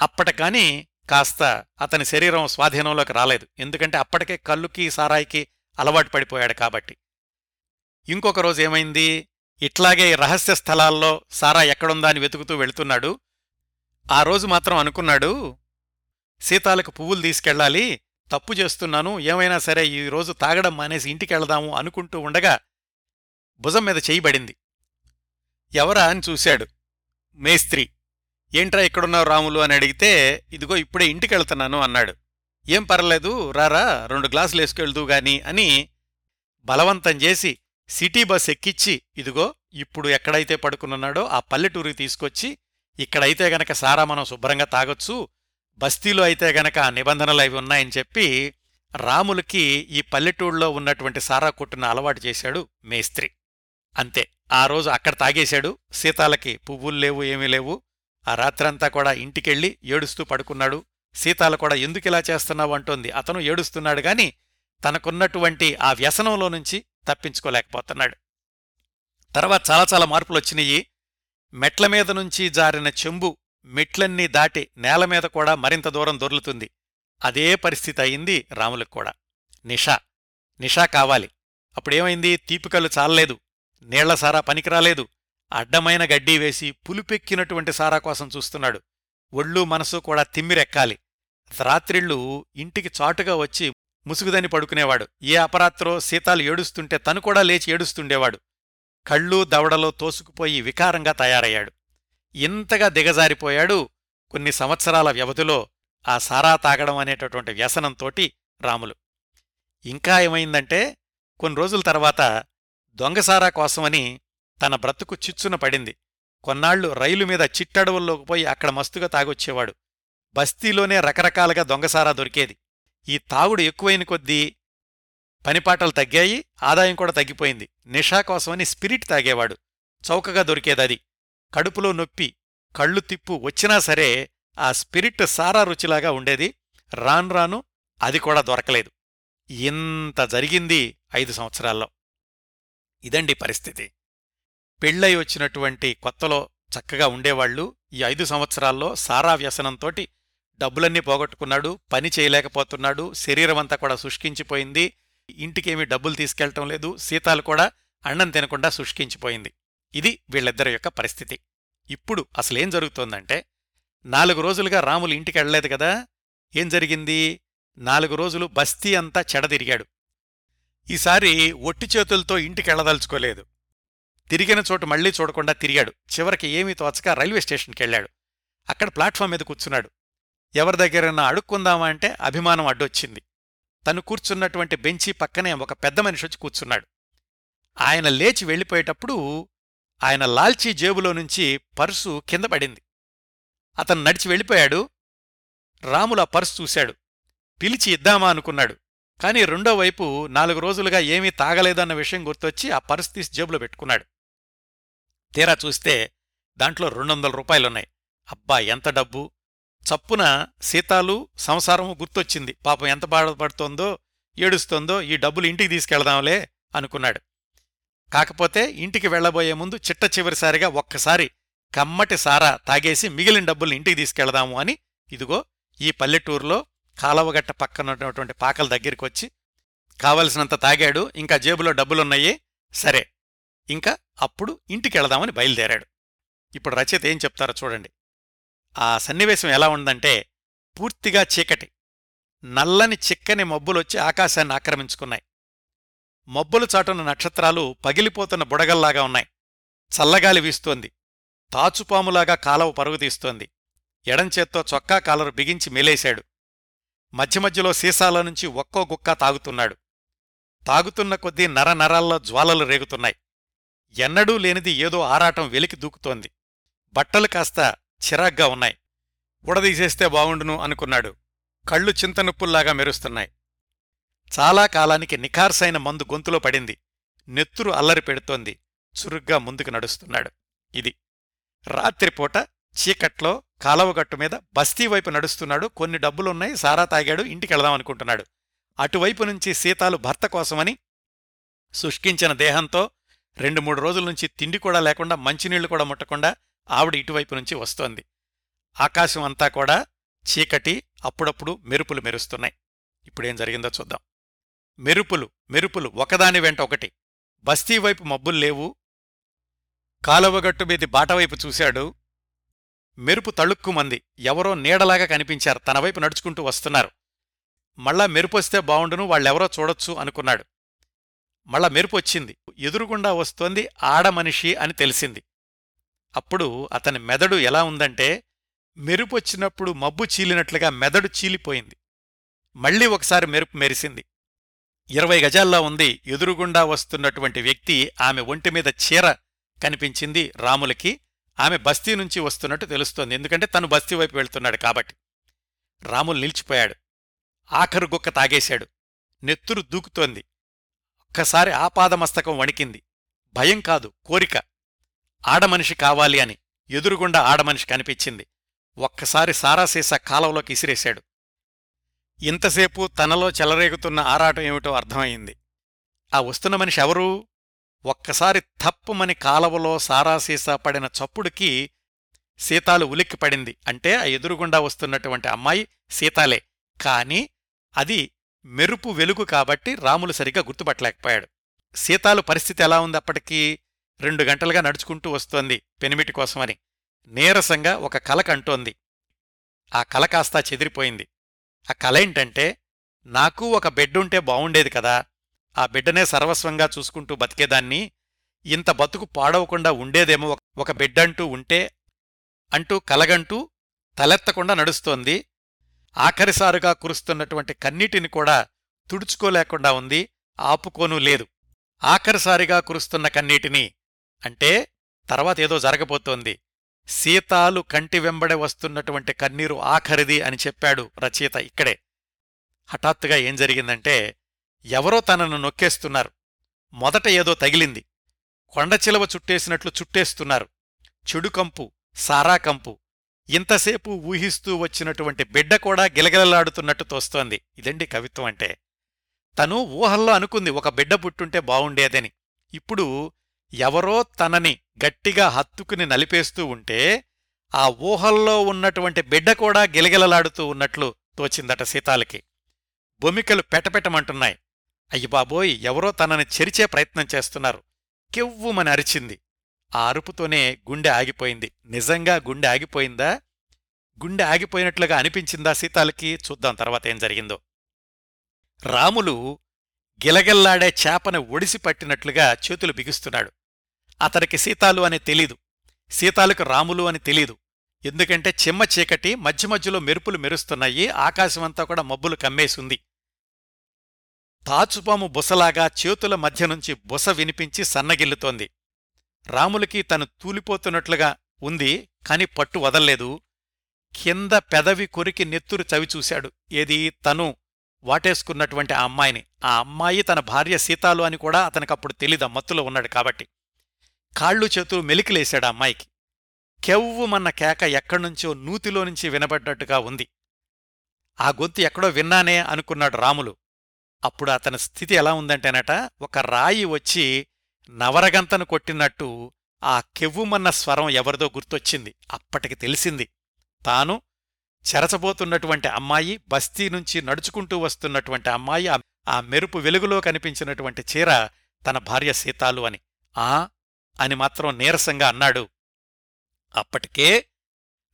అప్పటికాని కాస్త అతని శరీరం స్వాధీనంలోకి రాలేదు. ఎందుకంటే అప్పటికే కళ్ళుకి సారాయికి అలవాటు పడిపోయాడు కాబట్టి. ఇంకొక రోజు ఏమైంది? ఇట్లాగే రహస్య స్థలాల్లో సారా ఎక్కడుందా అని వెతుకుతూ వెళుతున్నాడు. ఆ రోజు మాత్రం అనుకున్నాడు సీతాలకు పువ్వులు తీసుకెళ్ళాలి తప్పు చేస్తున్నాను ఏమైనా సరే ఈ రోజు తాగడం మానేసి ఇంటికెళ్దాము అనుకుంటూ ఉండగా భుజం మీద చేయబడింది ఎవరా అని చూశాడు. మేస్త్రి ఏంట్రా ఇక్కడున్నావు రాములు? అని అడిగితే ఇదిగో ఇప్పుడే ఇంటికెళ్తున్నాను అన్నాడు. ఏం పర్లేదు రారా రెండు గ్లాసులు వేసుకెళ్దూ గాని అని బలవంతం చేసి సిటీ బస్ ఎక్కిచ్చి ఇదిగో ఇప్పుడు ఎక్కడైతే పడుకునున్నాడో ఆ పల్లెటూరికి తీసుకొచ్చి ఇక్కడైతే గనక సారా మనం శుభ్రంగా తాగొచ్చు బస్తీలో అయితే గనక ఆ నిబంధనలు అవి ఉన్నాయని చెప్పి రాములకి ఈ పల్లెటూళ్ళలో ఉన్నటువంటి సారా కొట్టును అలవాటు చేశాడు మేస్త్రి. అంతే. ఆ రోజు అక్కడ తాగేశాడు. సీతాలకి పువ్వులు లేవు ఏమీ లేవు. ఆ రాత్రంతా కూడా ఇంటికెళ్ళి ఏడుస్తూ పడుకున్నాడు. సీతాల కూడా ఎందుకిలా చేస్తున్నావు అంటోంది. అతను ఏడుస్తున్నాడు గాని తనకున్నటువంటి ఆ వ్యసనంలో నుంచి తప్పించుకోలేకపోతున్నాడు. తర్వాత చాలా చాలా మార్పులు వచ్చినాయి మెట్ల మీద నుంచి జారిన చెంబు మెట్లన్నీ దాటి నేల మీద కూడా మరింత దూరం దొర్లుతుంది. అదే పరిస్థితి అయింది రాములకు కూడా. నిషా నిషా కావాలి. అప్పుడేమైంది? తీపికలు చాలలేదు. నీళ్ళ సారా పనికిరాలేదు. అడ్డమైన గడ్డి వేసి పులుపెక్కినటువంటి సారా కోసం చూస్తున్నాడు. ఒళ్ళు మనసు కూడా తిమ్మిరెక్కాలి. రాత్రిళ్ళు ఇంటికి చాటుగా వచ్చి ముసుగుదని పడుకునేవాడు. ఏ అపరాత్రో సీతాలు ఏడుస్తుంటే తను కూడా లేచి ఏడుస్తుండేవాడు. కళ్ళు దవడలో తోసుకుపోయి వికారంగా తయారయ్యాడు. ఇంతగా దిగజారిపోయాడు కొన్ని సంవత్సరాల వ్యవధిలో ఆ సారా తాగడం అనేటటువంటి వ్యసనంతోటి రాములు. ఇంకా ఏమైందంటే కొన్ని రోజుల తర్వాత దొంగసారా కోసమని తన బ్రతుకు చిచ్చున పడింది. కొన్నాళ్ళు రైలు మీద చిట్టడవుల్లోకి పోయి అక్కడ మస్తుగా తాగొచ్చేవాడు. బస్తీలోనే రకరకాలుగా దొంగసారా దొరికేది. ఈ తాగుడు ఎక్కువైన కొద్దీ పనిపాటలు తగ్గాయి ఆదాయం కూడా తగ్గిపోయింది. నిషా కోసమని స్పిరిట్ తాగేవాడు. చౌకగా దొరికేదది. కడుపులో నొప్పి కళ్ళు తిప్పు వచ్చినా సరే ఆ స్పిరిట్ సారా రుచిలాగా ఉండేది. రాను రాను అది కూడా దొరకలేదు. ఇంత జరిగింది ఐదు సంవత్సరాల్లో. ఇదండి పరిస్థితి. పెళ్ళై వచ్చినటువంటి కొత్తలో చక్కగా ఉండేవాళ్ళు ఈ ఐదు సంవత్సరాల్లో సారా వ్యసనంతోటి డబ్బులన్నీ పోగొట్టుకున్నాడు పని చేయలేకపోతున్నాడు శరీరమంతా కూడా శుష్కించిపోయింది ఇంటికేమీ డబ్బులు తీసుకెళ్ళటం లేదు సీతాలు కూడా అన్నం తినకుండా శుష్కించిపోయింది. ఇది వీళ్ళిద్దరి యొక్క పరిస్థితి. ఇప్పుడు అసలేం జరుగుతోందంటే నాలుగు రోజులుగా రాములు ఇంటికి వెళ్ళలేదు కదా ఏం జరిగింది? నాలుగు రోజులు బస్తీ అంతా చెడదిరిగాడు. ఈసారి ఒట్టి చేతులతో ఇంటికెళ్ళదలుచుకోలేదు తిరిగిన చోటు మళ్ళీ చూడకుండా తిరిగాడు. చివరికి ఏమీ తోచక రైల్వే స్టేషన్కెళ్ళాడు. అక్కడ ప్లాట్ఫామ్ మీద కూర్చున్నాడు. ఎవరి దగ్గరైనా అడుక్కుందామా అంటే అభిమానం అడ్డొచ్చింది. తను కూర్చున్నటువంటి బెంచి పక్కనే ఒక పెద్ద మనిషి వచ్చి కూర్చున్నాడు. ఆయన లేచి వెళ్ళిపోయేటప్పుడు ఆయన లాల్చీ జేబులో నుంచి పర్సు కింద పడింది. అతను నడిచి వెళ్ళిపోయాడు. రాముల పర్సు చూశాడు. పిలిచి ఇద్దామా అనుకున్నాడు. కాని రెండో వైపు నాలుగు రోజులుగా ఏమీ తాగలేదన్న విషయం గుర్తొచ్చి ఆ పర్సు తీసి జేబులో పెట్టుకున్నాడు. తీరా చూస్తే దాంట్లో రెండొందల రూపాయలున్నాయి. అబ్బా ఎంత డబ్బు? చప్పున సీతాలు సంసారము గుర్తొచ్చింది. పాపం ఎంత బాధపడుతోందో ఏడుస్తోందో ఈ డబ్బులు ఇంటికి తీసుకెళ్దాంలే అనుకున్నాడు. కాకపోతే ఇంటికి వెళ్ళబోయే ముందు చిట్ట చివరిసారిగా ఒక్కసారి కమ్మటి సారా తాగేసి మిగిలిన డబ్బుల్ని ఇంటికి తీసుకెళ్దాము అని ఇదిగో ఈ పల్లెటూరులో కాలవగట్ట పక్కనున్నటువంటి పాకల దగ్గరికి వచ్చి కావలసినంత తాగాడు ఇంకా జేబులో డబ్బులున్నాయి. సరే ఇంకా అప్పుడు ఇంటికెళదామని బయలుదేరాడు. ఇప్పుడు రచయిత ఏం చెప్తారో చూడండి. ఆ సన్నివేశం ఎలా ఉందంటే పూర్తిగా చీకటి. నల్లని చిక్కని మబ్బులొచ్చి ఆకాశాన్ని ఆక్రమించుకున్నాయి. మబ్బులు చాటున నక్షత్రాలు పగిలిపోతున్న బుడగల్లాగా ఉన్నాయి. చల్లగాలి వీస్తోంది. తాచుపాములాగా కాలవ పరుగు తీస్తోంది. ఎడంచేత్తో చొక్కా కాలరు బిగించి మెలేశాడు. మధ్య మధ్యలో సీసాల నుంచి ఒక్కో గుక్క తాగుతున్నాడు. తాగుతున్న కొద్దీ నరనరాల్లో జ్వాలలు రేగుతున్నాయి. ఎన్నడూ లేనిది ఏదో ఆరాటం వెలికి దూకుతోంది. బట్టలు కాస్త చిరాగ్గా ఉన్నాయి. ఉడదీసేస్తే బావుండును అనుకున్నాడు. కళ్ళు చింతనుప్పుల్లాగా మెరుస్తున్నాయి. చాలా కాలానికి నిఖార్సైన మందు గొంతులో పడింది. నెత్తురు అల్లరి పెడుతోంది. చురుగ్గా ముందుకు నడుస్తున్నాడు. ఇది. రాత్రిపూట చీకట్లో కాలవగట్టు మీద బస్తీవైపు నడుస్తున్నాడు. కొన్ని డబ్బులున్నాయి. సారా తాగాడు. ఇంటికెళదాం అనుకుంటున్నాడు. అటువైపు నుంచి సీతాలు భర్త కోసమని శుష్కించిన దేహంతో రెండు మూడు రోజుల నుంచి తిండి కూడా లేకుండా మంచినీళ్ళు కూడా ముట్టకుండా ఆవిడ ఇటువైపు నుంచి వస్తోంది. ఆకాశం అంతా కూడా చీకటి అప్పుడప్పుడు మెరుపులు మెరుస్తున్నాయి. ఇప్పుడేం జరిగిందో చూద్దాం. మెరుపులు మెరుపులు ఒకదాని వెంట ఒకటి. బస్తీవైపు మబ్బులు లేవు. కాలువగట్టు మీది బాటవైపు చూశాడు. మెరుపు తళుక్కుమంది. ఎవరో నీడలాగా కనిపించారు. తన వైపు నడుచుకుంటూ వస్తున్నారు. మళ్ళా మెరుపొస్తే బావుండును వాళ్ళెవరో చూడొచ్చు అనుకున్నాడు. మళ్ళా మెరుపు వచ్చింది. ఎదురుగుండా వస్తోంది ఆడమనిషి అని తెలిసింది. అప్పుడు అతని మెదడు ఎలా ఉందంటే మెరుపొచ్చినప్పుడు మబ్బు చీలినట్లుగా మెదడు చీలిపోయింది. మళ్ళీ ఒకసారి మెరుపు మెరిసింది. ఇరవై గజాల్లో ఉంది ఎదురుగుండా వస్తున్నటువంటి వ్యక్తి ఆమె ఒంటిమీద చీర కనిపించింది రాములకి. ఆమె బస్తీ నుంచి వస్తున్నట్టు తెలుస్తోంది. ఎందుకంటే తను బస్తీ వైపు వెళ్తున్నాడు కాబట్టి. రాములు నిలిచిపోయాడు. ఆఖరు గుక్క తాగేశాడు. నెత్తురు దూకుతోంది. ఒక్కసారి ఆపాదమస్తకం వణికింది. భయం కాదు కోరిక. ఆడమనిషి కావాలి అని ఎదురుగుండా ఆడమనిషి కనిపించింది. ఒక్కసారి సారాసీస కాలంలోకి ఇసిరేశాడు. ఇంతసేపు తనలో చెలరేగుతున్న ఆరాటం ఏమిటో అర్థమయింది ఆ వస్తున్న మనిషి ఎవరు? ఒక్కసారి తప్పుమని కాలవలో సారాసీసా పడిన చప్పుడుకి సీతాలు ఉలిక్కి పడింది. అంటే ఆ ఎదురుగుండా వస్తున్నటువంటి అమ్మాయి సీతాలే. కాని అది మెరుపు వెలుగు కాబట్టి రాములు సరిగ్గా గుర్తుపట్టలేకపోయాడు. సీతాలు పరిస్థితి ఎలా ఉంది అప్పటికీ? రెండు గంటలుగా నడుచుకుంటూ వస్తోంది పెనిమిటి కోసమని. నీరసంగా ఒక కల కంటోంది. ఆ కల కాస్తా చెదిరిపోయింది. ఆ కల ఏంటంటే నాకు ఒక బెడ్డుంటే బావుండేది కదా. ఆ బిడ్డనే సర్వస్వంగా చూసుకుంటూ బతికేదాన్ని. ఇంత బతుకు పాడవకుండా ఉండేదేమో ఒక- ఒక బిడ్డంటూ ఉంటే అంటూ కలగంటూ తలెత్తకుండా నడుస్తోంది. ఆఖరిసారుగా కురుస్తున్నటువంటి కన్నీటిని కూడా తుడుచుకోలేకుండా ఉంది. ఆపుకోనూ లేదు. ఆఖరిసారిగా కురుస్తున్న కన్నీటిని అంటే తర్వాత ఏదో జరగబోతోంది. సీతాలు కంటి వెంబడే వస్తున్నటువంటి కన్నీరు ఆఖరిది అని చెప్పాడు రచయిత ఇక్కడే. హఠాత్తుగా ఏం జరిగిందంటే ఎవరో తనను నొక్కేస్తున్నారు. మొదట ఏదో తగిలింది. కొండచిలవ చుట్టేసినట్లు చుట్టేస్తున్నారు. చెడుకంపు సారాకంపు ఇంతసేపు ఊహిస్తూ వచ్చినటువంటి బిడ్డ కూడా గిలగిలలాడుతున్నట్టు తోస్తోంది. ఇదండి కవిత్వం అంటే. తను ఊహల్లో అనుకుంది ఒక బిడ్డ పుట్టుంటే బావుండేదని ఇప్పుడు ఎవరో తనని గట్టిగా హత్తుకుని నలిపేస్తూ ఉంటే ఆ ఊహల్లో ఉన్నటువంటి బిడ్డ కూడా గిలగిలలాడుతూ ఉన్నట్లు తోచిందట సీతాలకి. బొమికలు పెటపెటమంటున్నాయి. అయ్యి బాబోయ్ ఎవరో తనని చెరిచే ప్రయత్నం చేస్తున్నారు. కెవ్వుమని అరిచింది. ఆ అరుపుతోనే గుండె ఆగిపోయింది. నిజంగా గుండె ఆగిపోయిందా? గుండె ఆగిపోయినట్లుగా అనిపించిందా సీతాలకి? చూద్దాం తర్వాత ఏం జరిగిందో. రాములు గిలగిల్లాడే చేపను ఒడిసి పట్టినట్లుగా చేతులు బిగుస్తున్నాడు. అతనికి సీతాలు అని తెలీదు. సీతాలకు రాములు అని తెలీదు. ఎందుకంటే చిమ్మ చీకటి మధ్య మధ్యలో మెరుపులు మెరుస్తున్నాయి ఆకాశమంతా కూడా మబ్బులు కమ్మేసుంది. తాచుపాము బుసలాగా చేతుల మధ్య నుంచి బుస వినిపించి సన్నగిల్లుతోంది. రాములకి తను తూలిపోతున్నట్లుగా ఉంది కాని పట్టు వదల్లేదు. కింద పెదవి కొరికి నెత్తురు చవిచూశాడు ఏది? తను వాటేసుకున్నటువంటి ఆ అమ్మాయిని. ఆ అమ్మాయి తన భార్య సీతాలు అని కూడా అతనికప్పుడు తెలీదు మత్తులో ఉన్నాడు కాబట్టి. కాళ్ళు చేతులు మెలికిలేశాడు అమ్మాయికి. కెవ్వుమన్న కేక ఎక్కడ్నుంచో నూతిలో నుంచి వినబడ్డట్టుగా ఉంది. ఆ గొంతు ఎక్కడో విన్నానే అనుకున్నాడు రాములు. అప్పుడు అతని స్థితి ఎలా ఉందంటేనట ఒక రాయి వచ్చి నవరగంతను కొట్టినట్టు ఆ కెవ్వుమన్న స్వరం ఎవరిదో గుర్తొచ్చింది. అప్పటికి తెలిసింది. తాను చెరచబోతున్నటువంటి అమ్మాయి బస్తీ నుంచి నడుచుకుంటూ వస్తున్నటువంటి అమ్మాయి ఆ మెరుపు వెలుగులో కనిపించినటువంటి చీర తన భార్య సీతాలు అని. ఆ అని మాత్రం నీరసంగా అన్నాడు. అప్పటికే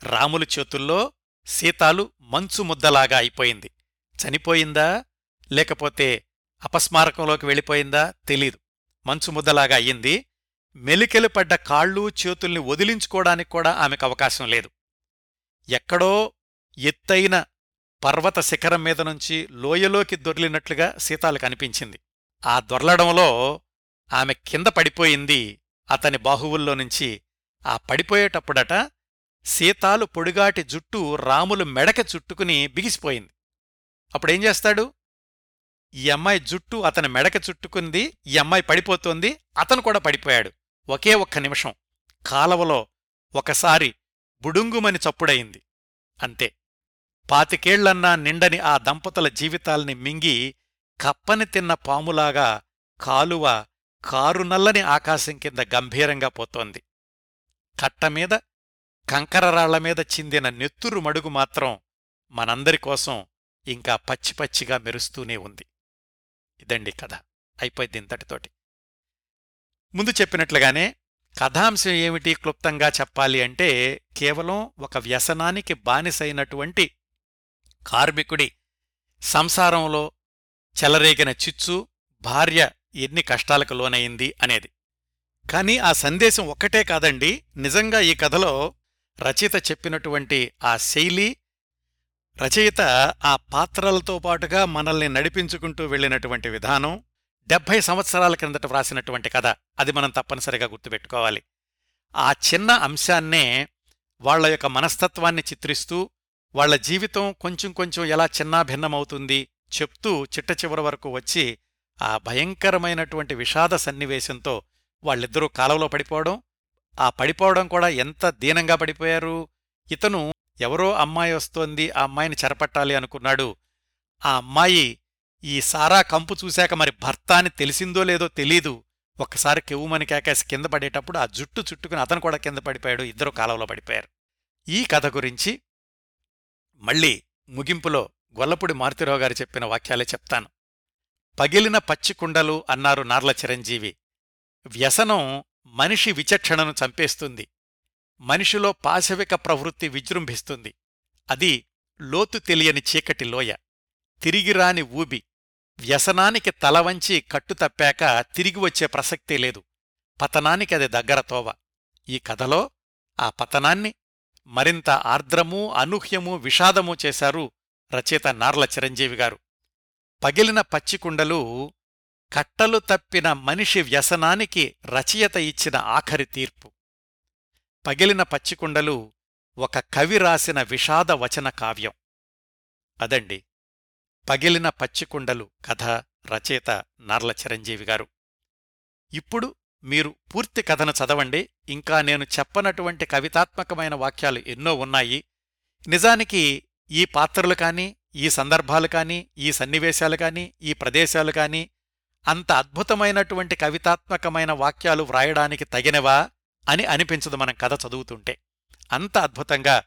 రాములు చేతుల్లో సీతాలు మంచు ముద్దలాగా అయిపోయింది. చనిపోయిందా? లేకపోతే అపస్మారకంలోకి వెళ్ళిపోయిందా? తెలీదు. మంచు ముద్దలాగా అయ్యింది. మెలికెలు పడ్డ కాళ్ళు చేతుల్ని వదిలించుకోవడానికి కూడా ఆమెకు అవకాశం లేదు. ఎక్కడో ఎత్తైన పర్వత శిఖరం మీద నుంచి లోయలోకి దొర్లినట్లుగా సీతాలు కనిపించింది. ఆ దొర్లడంలో ఆమె కింద పడిపోయింది అతని బాహువుల్లో నుంచి ఆ పడిపోయేటప్పుడట సీతాలు పొడిగాటి జుట్టు రాములు మెడక చుట్టుకుని బిగిసిపోయింది. అప్పుడేం చేస్తాడు? ఈ అమ్మాయి జుట్టు అతని మెడక చుట్టుకుంది ఈ అమ్మాయి పడిపోతోంది అతను కూడా పడిపోయాడు. ఒకే ఒక్క నిమిషం. కాలవలో ఒకసారి బుడుంగుమని చప్పుడయింది. అంతే. పాతికేళ్ళన్నా నిండని ఆ దంపతుల జీవితాల్ని మింగి కప్పని తిన్న పాములాగా కాలువ కారు నల్లని ఆకాశం కింద గంభీరంగా పోతోంది. కట్టమీద కంకరరాళ్ళమీద చిందిన నెత్తురు మడుగు మాత్రం మనందరి కోసం ఇంకా పచ్చి పచ్చిగా మెరుస్తూనే ఉంది. ఇదండి కథ. అయిపోయింది ఇంతటితోటి. ముందు చెప్పినట్లుగానే కథాంశం ఏమిటి క్లుప్తంగా చెప్పాలి అంటే కేవలం ఒక వ్యసనానికి బానిసైనటువంటి కార్మికుడి సంసారంలో చెలరేగిన చిచ్చు భార్య ఎన్ని కష్టాలకు లోనయింది అనేది. కాని ఆ సందేశం ఒక్కటే కాదండి. నిజంగా ఈ కథలో రచయిత చెప్పినటువంటి ఆ శైలి రచయిత ఆ పాత్రలతో పాటుగా మనల్ని నడిపించుకుంటూ వెళ్ళినటువంటి విధానం డెబ్భై సంవత్సరాల క్రిందట వ్రాసినటువంటి కథ. అది మనం తప్పనిసరిగా గుర్తుపెట్టుకోవాలి. ఆ చిన్న అంశాన్నే వాళ్ళ యొక్క మనస్తత్వాన్ని చిత్రిస్తూ వాళ్ళ జీవితం కొంచెం కొంచెం ఎలా చిన్నాభిన్నమవుతుంది చెప్తూ చిట్ట చివరి వరకు వచ్చి ఆ భయంకరమైనటువంటి విషాద సన్నివేశంతో వాళ్ళిద్దరూ కాలంలో పడిపోవడం ఆ పడిపోవడం కూడా ఎంత దీనంగా పడిపోయారు ఇతను ఎవరో అమ్మాయి వస్తోంది ఆ అమ్మాయిని చెరపట్టాలి అనుకున్నాడు. ఆ అమ్మాయి ఈ సారా కంపు చూశాక మరి భర్త అని తెలిసిందో లేదో తెలీదు. ఒక్కసారి కెవ్వుమని కేకేసి కింద పడేటప్పుడు ఆ జుట్టు చుట్టుకుని అతను కూడా కింద పడిపోయాడు ఇద్దరు కాలంలో పడిపోయారు. ఈ కథ గురించి మళ్ళీ ముగింపులో గొల్లపూడి మారుతిరావు గారు చెప్పిన వాక్యాలే చెప్తాను. పగిలిన పచ్చికుండలు అన్నారు నార్ల చిరంజీవి. వ్యసనం మనిషి విచక్షణను చంపేస్తుంది. మనిషిలో పాశవిక ప్రవృత్తి విజృంభిస్తుంది. అది లోతు తెలియని చీకటి లోయ. తిరిగిరాని ఊబి. వ్యసనానికి తలవంచి కట్టుతప్పాక తిరిగి వచ్చే ప్రసక్తే లేదు. పతనానికి అది దగ్గర తోవ. ఈ కథలో ఆ పతనాన్ని మరింత ఆర్ద్రమూ అనూహ్యమూ విషాదమూ చేశారు రచయిత నార్ల చిరంజీవి గారు. పగిలిన పచ్చికుండలు కట్టలు తప్పిన మనిషి వ్యసనానికి రచయిత ఇచ్చిన ఆఖరి తీర్పు. పగిలిన పచ్చికుండలు ఒక కవి రాసిన విషాద వచన కావ్యం. అదండి. పగిలిన పచ్చికుండలు కథ రచయిత నర్ల చిరంజీవి గారు. ఇప్పుడు మీరు పూర్తి కథను చదవండి. ఇంకా నేను చెప్పనటువంటి కవితాత్మకమైన వాక్యాలు ఎన్నో ఉన్నాయి. నిజానికి ఈ పాత్రలు కాని ఈ సందర్భాలు కాని ఈ సన్నివేశాలు కానీ ఈ ప్రదేశాలు కానీ అంత అద్భుతమైనటువంటి కవితాత్మకమైన వాక్యాలు వ్రాయడానికి తగినవా అని అనిపించదు మనం కథ చదువుతుంటే. అంత అద్భుతంగా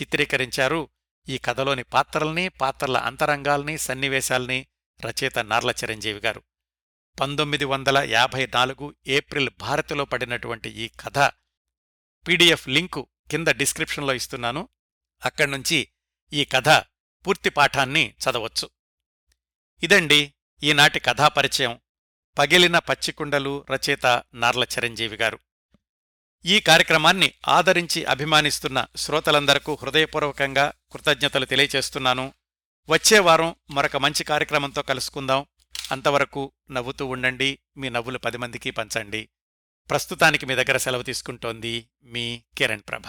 చిత్రీకరించారు ఈ కథలోని పాత్రల్ని పాత్రల అంతరంగాల్ని సన్నివేశాల్ని రచయిత నార్ల చిరంజీవి గారు. పంతొమ్మిది వందల యాభై నాలుగు ఏప్రిల్ భారతిలో పడినటువంటి ఈ కథ పీడిఎఫ్ లింకు కింద డిస్క్రిప్షన్లో ఇస్తున్నాను. అక్కడ్నుంచి ఈ కథ పూర్తి పాఠాన్ని చదవచ్చు. ఇదండి ఈనాటి కథాపరిచయం పగిలిన పచ్చికుండలు రచయిత నార్ల చిరంజీవి గారు. ఈ కార్యక్రమాన్ని ఆదరించి అభిమానిస్తున్న శ్రోతలందరకు హృదయపూర్వకంగా కృతజ్ఞతలు తెలియచేస్తున్నాను. వచ్చే వారం మరొక మంచి కార్యక్రమంతో కలుసుకుందాం. అంతవరకు నవ్వుతూ ఉండండి. మీ నవ్వులు పది మందికి పంచండి. ప్రస్తుతానికి మీ దగ్గర సెలవు తీసుకుంటోంది మీ కిరణ్ ప్రభ.